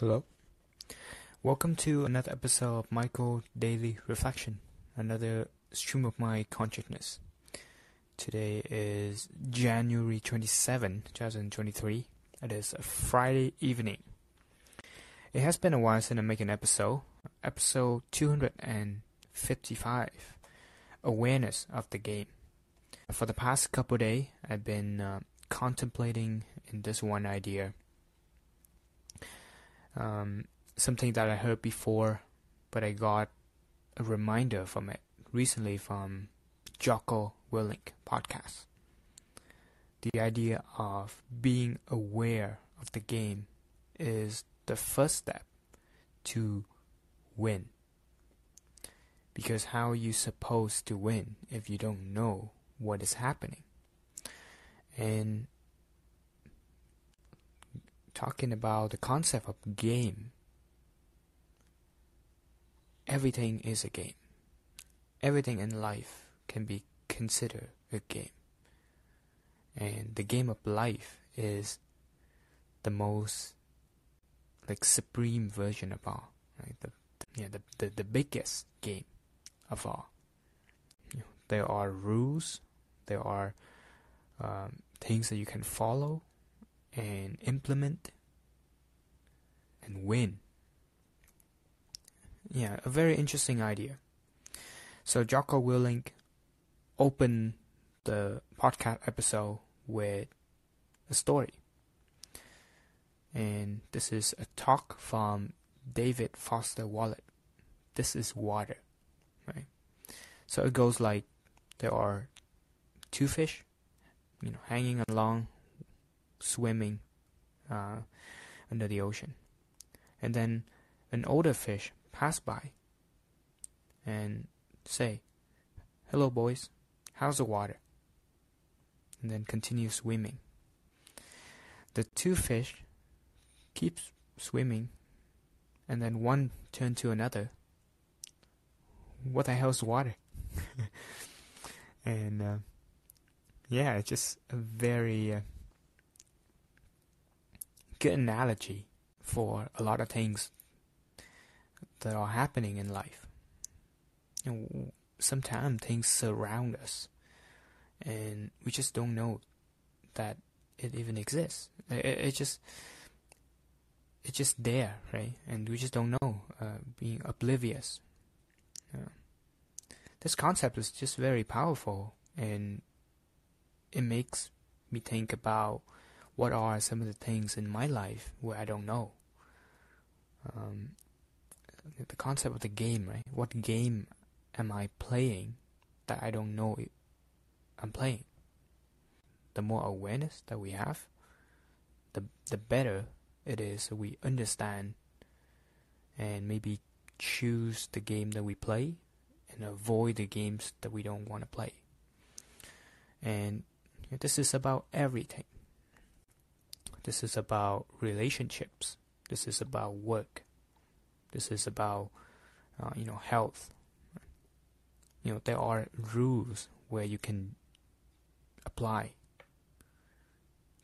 Hello. Welcome to another episode of Michael Daily Reflection, another stream of my consciousness. Today is January 27, 2023. It is a Friday evening. It has been a while since I make an episode. Episode 255 Awareness of the Game. For the past couple days, I've been uh, contemplating in this one idea um, something that I heard before, but I got a reminder from it recently from Jocko Willink podcast. The idea of being aware of the game is the first step to win. Because how are you supposed to win if you don't know what is happening? And talking about the concept of game. Everything is a game. Everything in life can be considered a game. And the game of life is the most like supreme version of all, right? The yeah, the, the, the biggest game of all. There are rules, there are um, things that you can follow, and implement and win. Yeah, a very interesting idea. So Jocko Willink opened the podcast episode with a story. And this is a talk from David Foster Wallace. This is water. Right? So it goes like there are two fish, you know, hanging along swimming uh, under the ocean. And then an older fish pass by and say, Hello, boys, how's the water? And then continue swimming. The two fish keep swimming, and then one turn to another. What the hell's water? and uh, yeah, it's just a very uh, good analogy for a lot of things that are happening in life. Sometimes things surround us, and we just don't know that it even exists. It, it just it's just there, right? And we just don't know, uh, being oblivious. Uh, this concept is just very powerful, and it makes me think about what are some of the things in my life where I don't know? Um, the concept of the game, right? What game am I playing that I don't know I'm playing? The more awareness that we have, the the better it is we understand and maybe choose the game that we play and avoid the games that we don't want to play. And this is about everything. This is about relationships. This is about work. This is about uh, you know health. You know there are rules where you can apply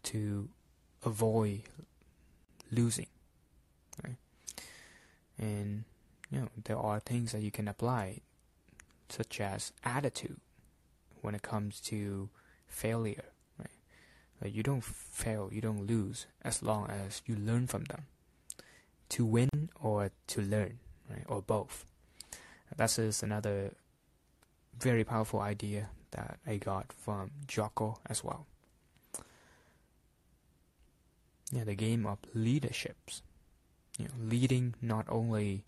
to avoid losing, right? And you know there are things that you can apply, such as attitude, when it comes to failure you don't fail, you don't lose as long as you learn from them. To win or to learn, right? Or both. That is another very powerful idea that I got from Jocko as well. Yeah, the game of leaderships. You know, leading not only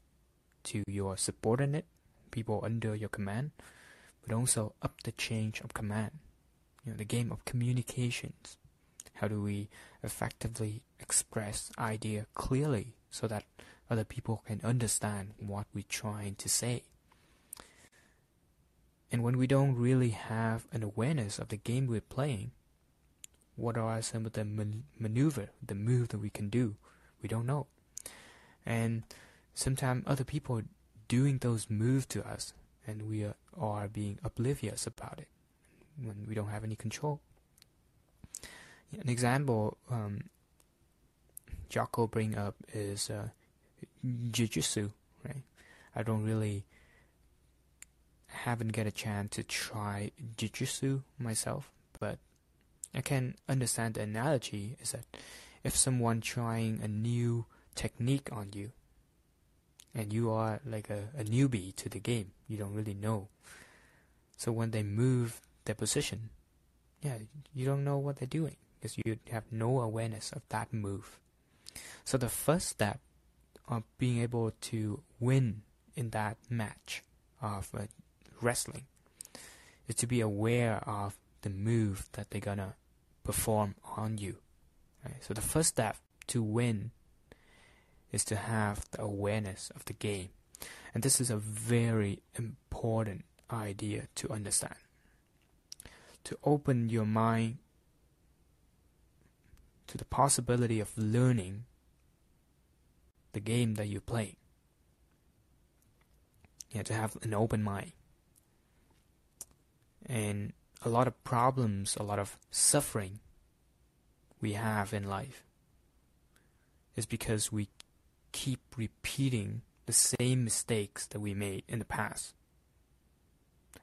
to your subordinate, people under your command, but also up the chain of command you know, the game of communications. How do we effectively express idea clearly so that other people can understand what we're trying to say? And when we don't really have an awareness of the game we're playing, what are some of the man- maneuver, the move that we can do? We don't know. And sometimes other people are doing those moves to us, and we are, are being oblivious about it when we don't have any control. An example um, Jocko bring up is uh, jujitsu, right? I don't really haven't get a chance to try jujitsu myself, but I can understand the analogy is that if someone trying a new technique on you and you are like a, a newbie to the game, you don't really know. So when they move their position, yeah, you don't know what they're doing because you have no awareness of that move. So the first step of being able to win in that match of uh, wrestling is to be aware of the move that they're gonna perform on you. Right? So the first step to win is to have the awareness of the game. And this is a very important idea to understand. To open your mind to the possibility of learning the game that you're playing. You have to have an open mind. And a lot of problems, a lot of suffering we have in life is because we keep repeating the same mistakes that we made in the past.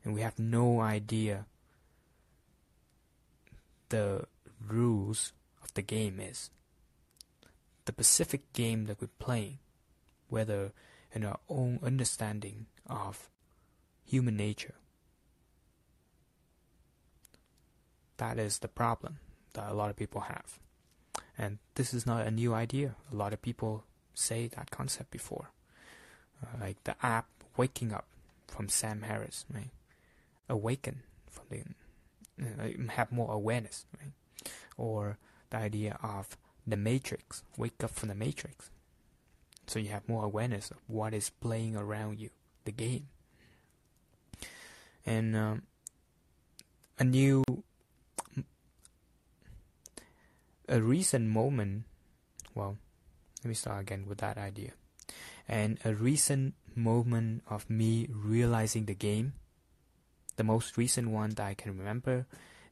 And we have no idea the rules of the game is. The specific game that we're playing, whether in our own understanding of human nature. That is the problem that a lot of people have. And this is not a new idea. A lot of people say that concept before. Uh, like the app Waking Up from Sam Harris, right? Awaken from the, have more awareness, right? Or the idea of the Matrix, wake up from the Matrix. So you have more awareness of what is playing around you, the game. And um, a new a recent moment, well, let me start again with that idea. And a recent moment of me realizing the game, the most recent one that I can remember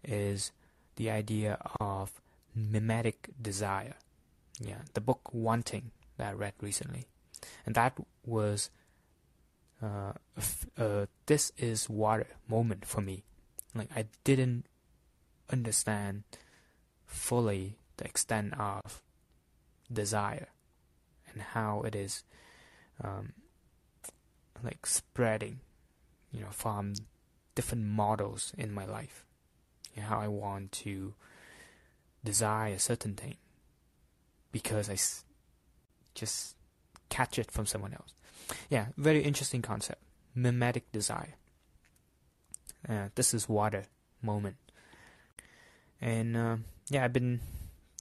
is the idea of mimetic desire. Yeah, the book Wanting that I read recently. And that was uh, uh, this is water moment for me. Like I didn't understand fully the extent of desire and how it is um, like spreading, you know, from different models in my life. And how I want to desire a certain thing because I s- just catch it from someone else. Yeah, very interesting concept. Mimetic desire. Uh, this is water moment. And uh, yeah, I've been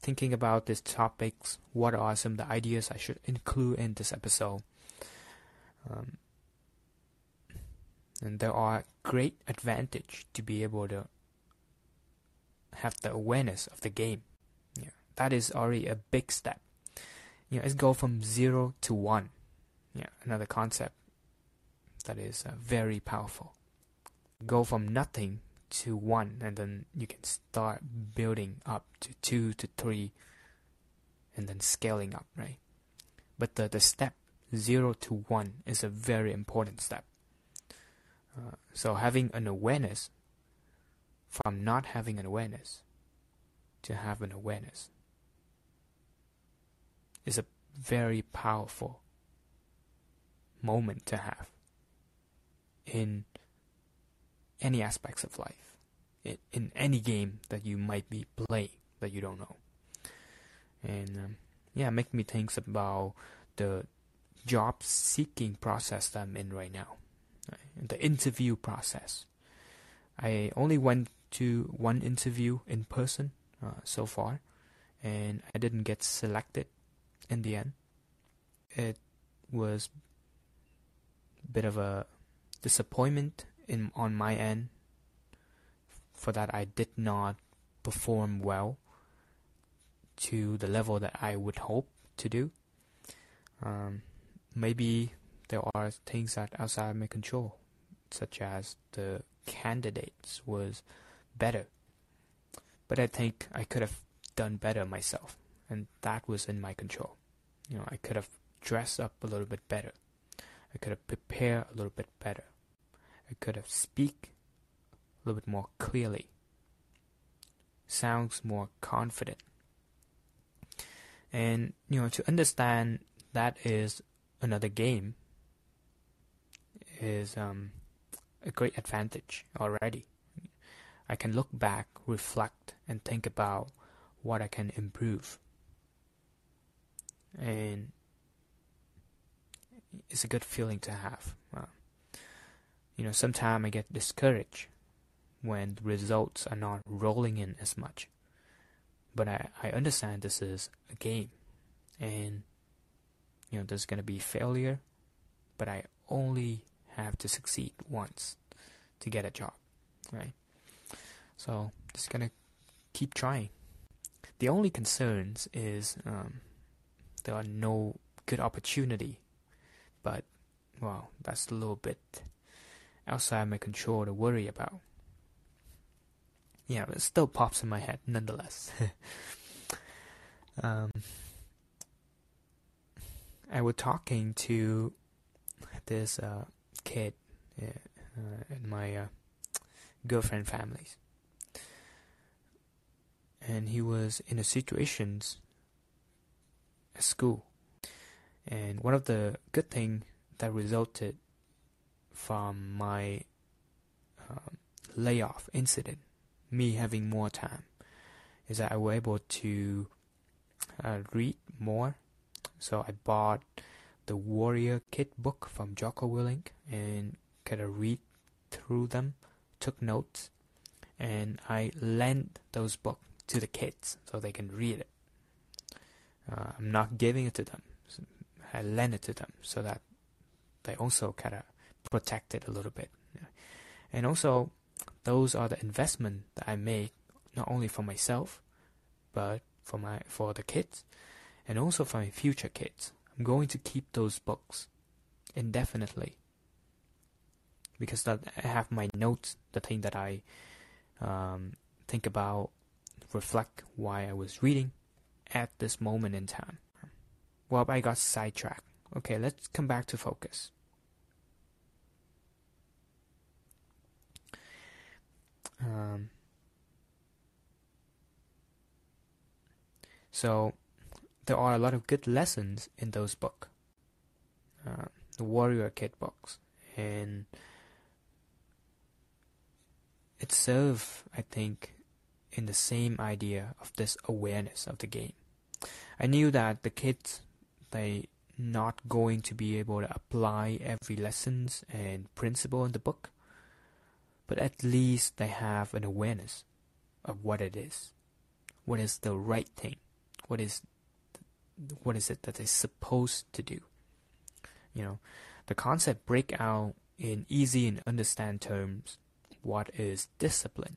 thinking about these topics, what are some of the ideas I should include in this episode? Um, and there are great advantage to be able to have the awareness of the game. Yeah, that is already a big step. You know, it's go from zero to one. Yeah, another concept that is uh, very powerful. Go from nothing to one, and then you can start building up to two to three, and then scaling up, right? But the, the step zero to one is a very important step. Uh, so having an awareness from not having an awareness to have an awareness is a very powerful moment to have in any aspects of life, in, in any game that you might be playing that you don't know. And um, yeah, make me think about the job seeking process that I'm in right now? The interview process. I only went to one interview in person uh, so far, and I didn't get selected in the end. It was a bit of a disappointment in on my end for that I did not perform well to the level that I would hope to do. Um, maybe there are things that outside my control, such as the candidates was better. But I think I could have done better myself, and that was in my control. You know, I could have dressed up a little bit better. I could have prepared a little bit better. I could have speak a little bit more clearly. Sounds more confident. And you know, to understand that is another game is um, a great advantage already. I can look back, reflect, and think about what I can improve. And it's a good feeling to have. You know, sometimes I get discouraged when the results are not rolling in as much. But I, I understand this is a game and you know there's gonna be failure, but I only have to succeed once to get a job, right? So just gonna keep trying. The only concerns is um, there are no good opportunity, but well, that's a little bit outside my control to worry about. Yeah, it still pops in my head nonetheless. um, I was talking to this uh, kid uh, in my uh, girlfriend families, and he was in a situations at school, and one of the good thing that resulted from my um, layoff incident, me having more time, is that I was able to uh, read more. So I bought the Warrior Kid book from Jocko Willink and kind of read through them, took notes, and I lent those books to the kids so they can read it. Uh, I'm not giving it to them. I lend it to them so that they also kind of protect it a little bit. And also, those are the investment that I make not only for myself, but for my for the kids, and also for my future kids. I'm going to keep those books indefinitely because that I have my notes, the thing that I um, think about, reflect why I was reading at this moment in time. Well, I got sidetracked. Okay, let's come back to focus. Um, so there are a lot of good lessons in those books, uh, the Warrior Kid books, and it serves, I think, in the same idea of this awareness of the game. I knew that the kids they not going to be able to apply every lessons and principle in the book, but at least they have an awareness of what it is, what is the right thing, what is what is it that they're supposed to do. You know, the concept break out in easy and understand terms. What is discipline?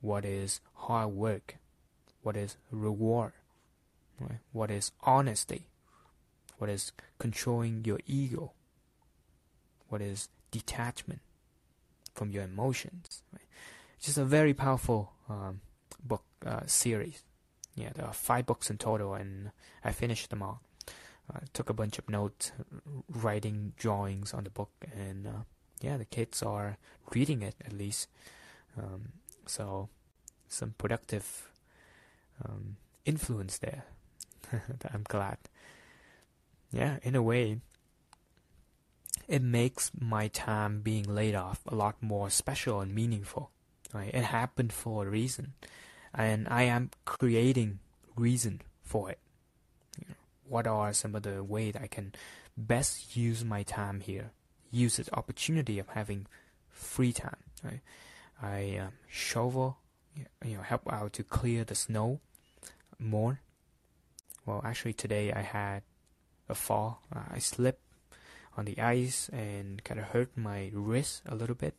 What is hard work? What is reward? Right? What is honesty? What is controlling your ego? What is detachment from your emotions? Right? Just a very powerful um, book uh, series. Yeah, there are five books in total, and I finished them all. I took a bunch of notes, writing drawings on the book, and uh, yeah, the kids are reading it at least. Um, so, some productive um, influence there. I'm glad. Yeah, in a way, it makes my time being laid off a lot more special and meaningful. Right? It happened for a reason, and I am creating reason for it. What are some of the ways I can best use my time here? Use this opportunity of having free time. Right? I um, shovel, you know, help out to clear the snow more well, actually today I had a fall. I slipped on the ice and kind of hurt my wrist a little bit.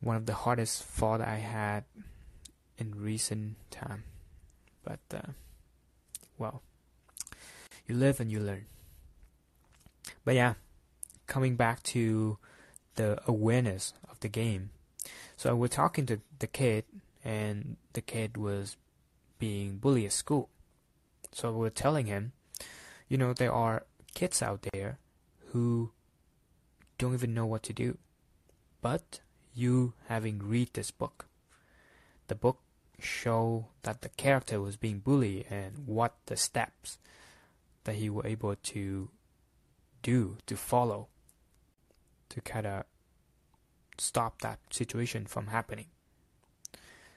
One of the hardest fall that I had in recent time. But uh, well, you live and you learn. But yeah, coming back to the awareness of the game. So we're talking to the kid, and the kid was being bullied at school. So we're telling him, you know, there are kids out there who don't even know what to do. But you having read this book, the book show that the character was being bullied and what the steps that he were able to do to follow to kind of stop that situation from happening.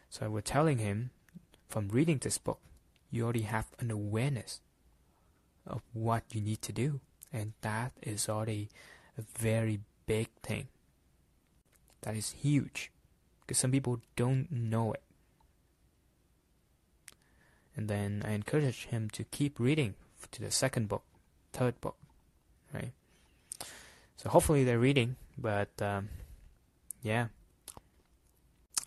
So we're telling him from reading this book, you already have an awareness of what you need to do, and that is already a very big thing. That is huge because some people don't know it. And then I encourage him to keep reading to the second book, third book, right? So hopefully they're reading, but um, yeah,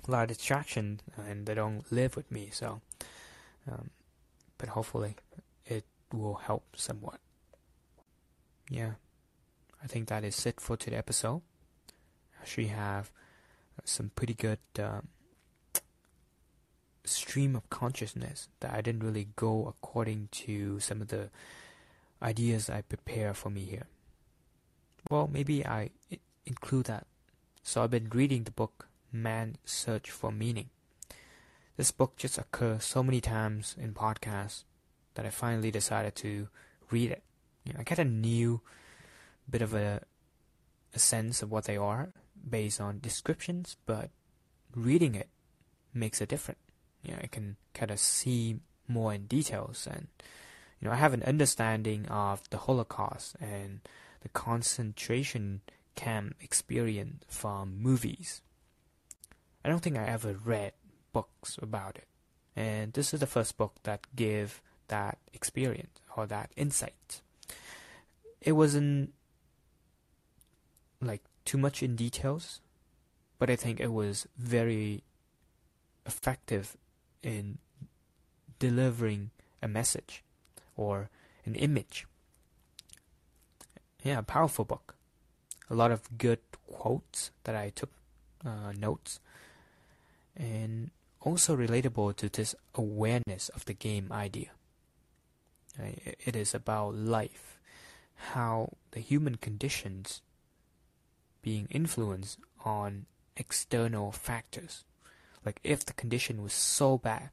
a lot of distraction, and they don't live with me. So, um, but hopefully it will help somewhat. Yeah, I think that is it for today's episode. I actually have some pretty good um, stream of consciousness that I didn't really go according to some of the ideas I prepare for me here. Well, maybe I include that. So I've been reading the book Man's Search for Meaning. This book just occurred so many times in podcasts that I finally decided to read it. You know, I get a new bit of a, a sense of what they are based on descriptions, but reading it makes a difference. You know, I can kind of see more in details and you know, I have an understanding of the Holocaust and the concentration camp experience from movies. I don't think I ever read books about it. And this is the first book that gave that experience or that insight. It wasn't like too much in details, but I think it was very effective in delivering a message or an image. Yeah, powerful book. A lot of good quotes that I took uh, notes, and also relatable to this awareness of the game idea. It is about life, how the human conditions being influenced on external factors. Like if the condition was so bad,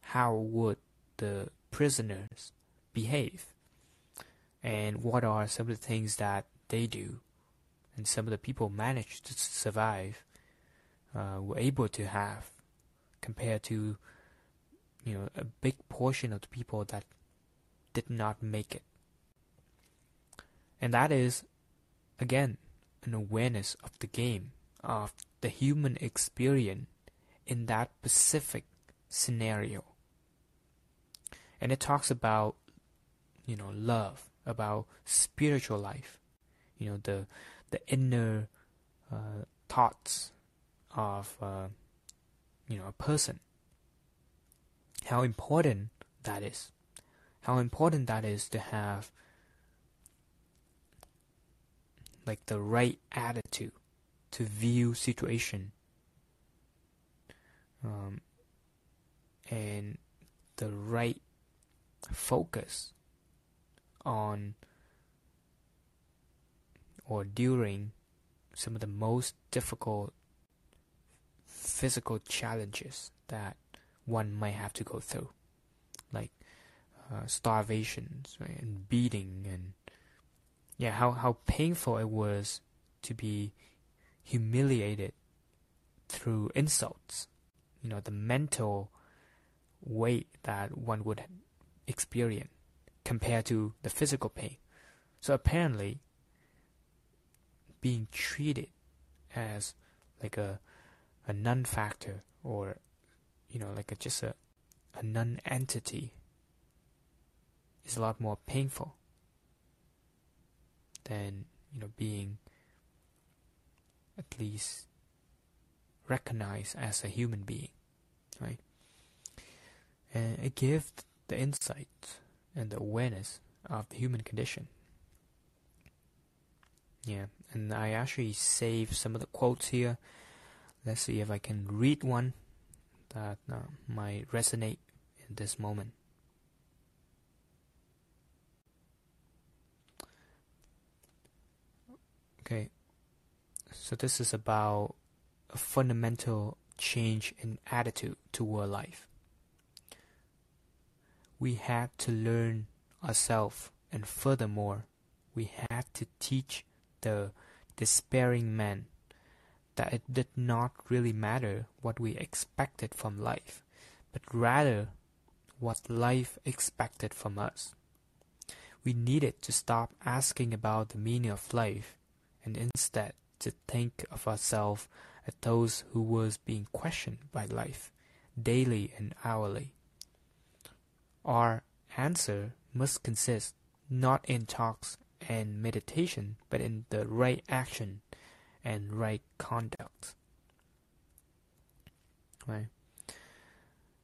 how would the prisoners behave? And what are some of the things that they do? And some of the people managed to survive, uh, were able to have, compared to, you know, a big portion of the people that did not make it. And that is, again, an awareness of the game, of the human experience in that specific scenario. And it talks about, you know, love, about spiritual life, you know, the the inner uh, thoughts of, uh, you know, a person. How important that is. How important that is to have like the right attitude to view situation um, and the right focus on or during some of the most difficult physical challenges that one might have to go through, like uh, right, and beating and yeah, how, how painful it was to be humiliated through insults. You know, the mental weight that one would experience compared to the physical pain. So apparently, being treated as like a a non-factor or you know like a, just a a non-entity is a lot more painful than you know being at least recognized as a human being, right? And it gives the insight and the awareness of the human condition. Yeah, and I actually saved some of the quotes here. Let's see if I can read one that uh, might resonate in this moment. Okay, so this is about a fundamental change in attitude toward life. We had to learn ourselves, and furthermore, we had to teach the despairing man that it did not really matter what we expected from life, but rather what life expected from us. We needed to stop asking about the meaning of life and instead to think of ourselves as those who was being questioned by life daily and hourly. Our answer must consist not in talks and meditation, but in the right action and right conduct. Right?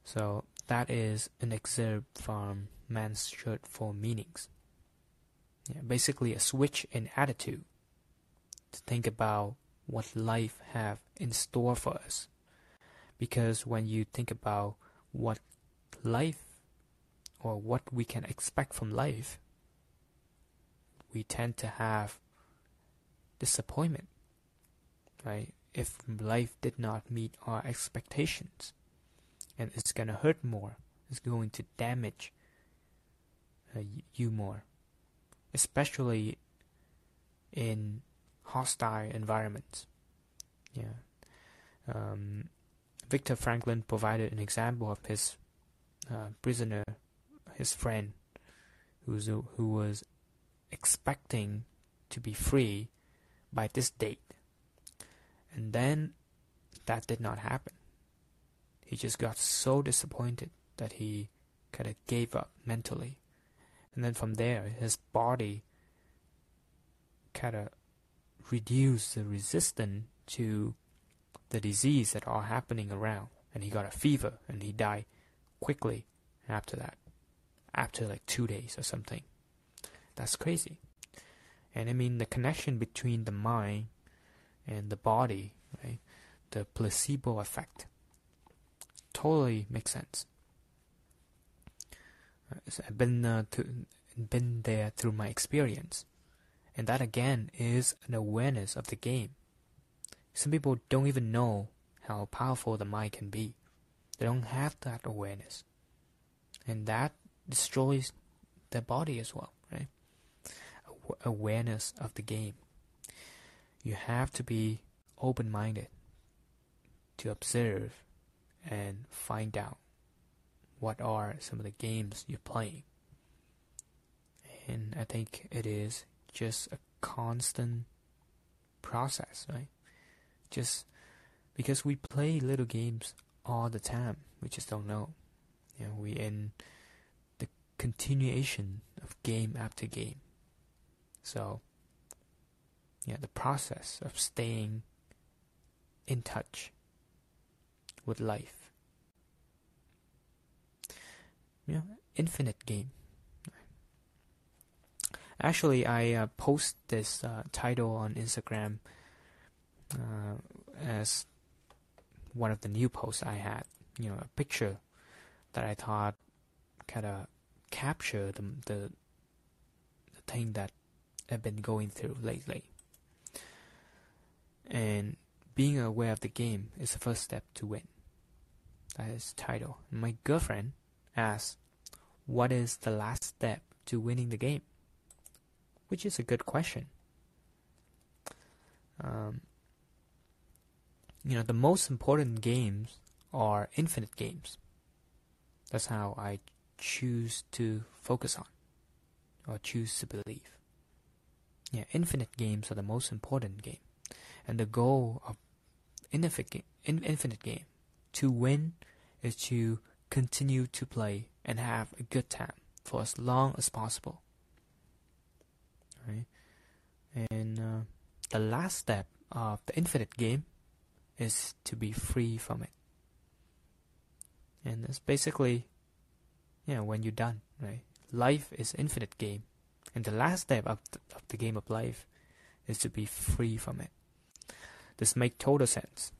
So that is an excerpt from Man's Search for Meanings. Yeah, basically a switch in attitude to think about what life have in store for us. Because when you think about what life or what we can expect from life, we tend to have disappointment, right? If life did not meet our expectations, and it's gonna hurt more, it's going to damage uh, you more, especially in hostile environments. Yeah. Um, Viktor Frankl provided an example of his uh, prisoner, his friend, who's who was expecting to be free by this date. And then that did not happen. He just got so disappointed that he kind of gave up mentally. And then from there, his body kind of reduced the resistance to the disease that are happening around. And he got a fever and he died quickly after that. After like two days or something. That's crazy. And I mean, the connection between the mind and the body, right? The placebo effect totally makes sense. I've been uh, to, been there through my experience, and that again is an awareness of the game. Some people don't even know how powerful the mind can be. They don't have that awareness, and that destroys their body as well, right? awareness of the game. You have to be open minded to observe and find out what are some of the games you're playing. And I think it is just a constant process, right? Just because we play little games all the time, we just don't know. You know, we in the continuation of game after game. So, yeah, the process of staying in touch with life. Yeah, infinite game. Actually, I uh, post this uh, title on Instagram uh, as one of the new posts I had. You know, a picture that I thought kind of capture the, the the thing that I've been going through lately. And being aware of the game is the first step to win. That is the title. My girlfriend asked, What is the last step to winning the game? Which is a good question. Um, you know, the most important games are infinite games. That's how I choose to focus on or choose to believe. Yeah, infinite games are the most important game. And the goal of infinite, infinite game to win is to continue to play and have a good time for as long as possible. Right? And uh, the last step of the infinite game is to be free from it. And it's basically, yeah, when you're done, right? Life is infinite game. And the last step of the, of the game of life is to be free from it. This makes total sense.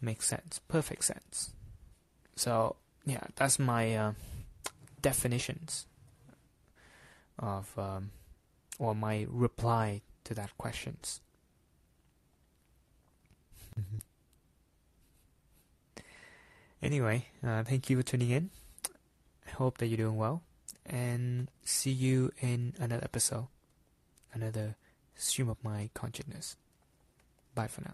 Makes sense. Perfect sense. So, yeah, that's my uh, definitions of, um, or my reply to that questions. anyway, uh, thank you for tuning in. I hope that you're doing well. And see you in another episode, another stream of my consciousness. Bye for now.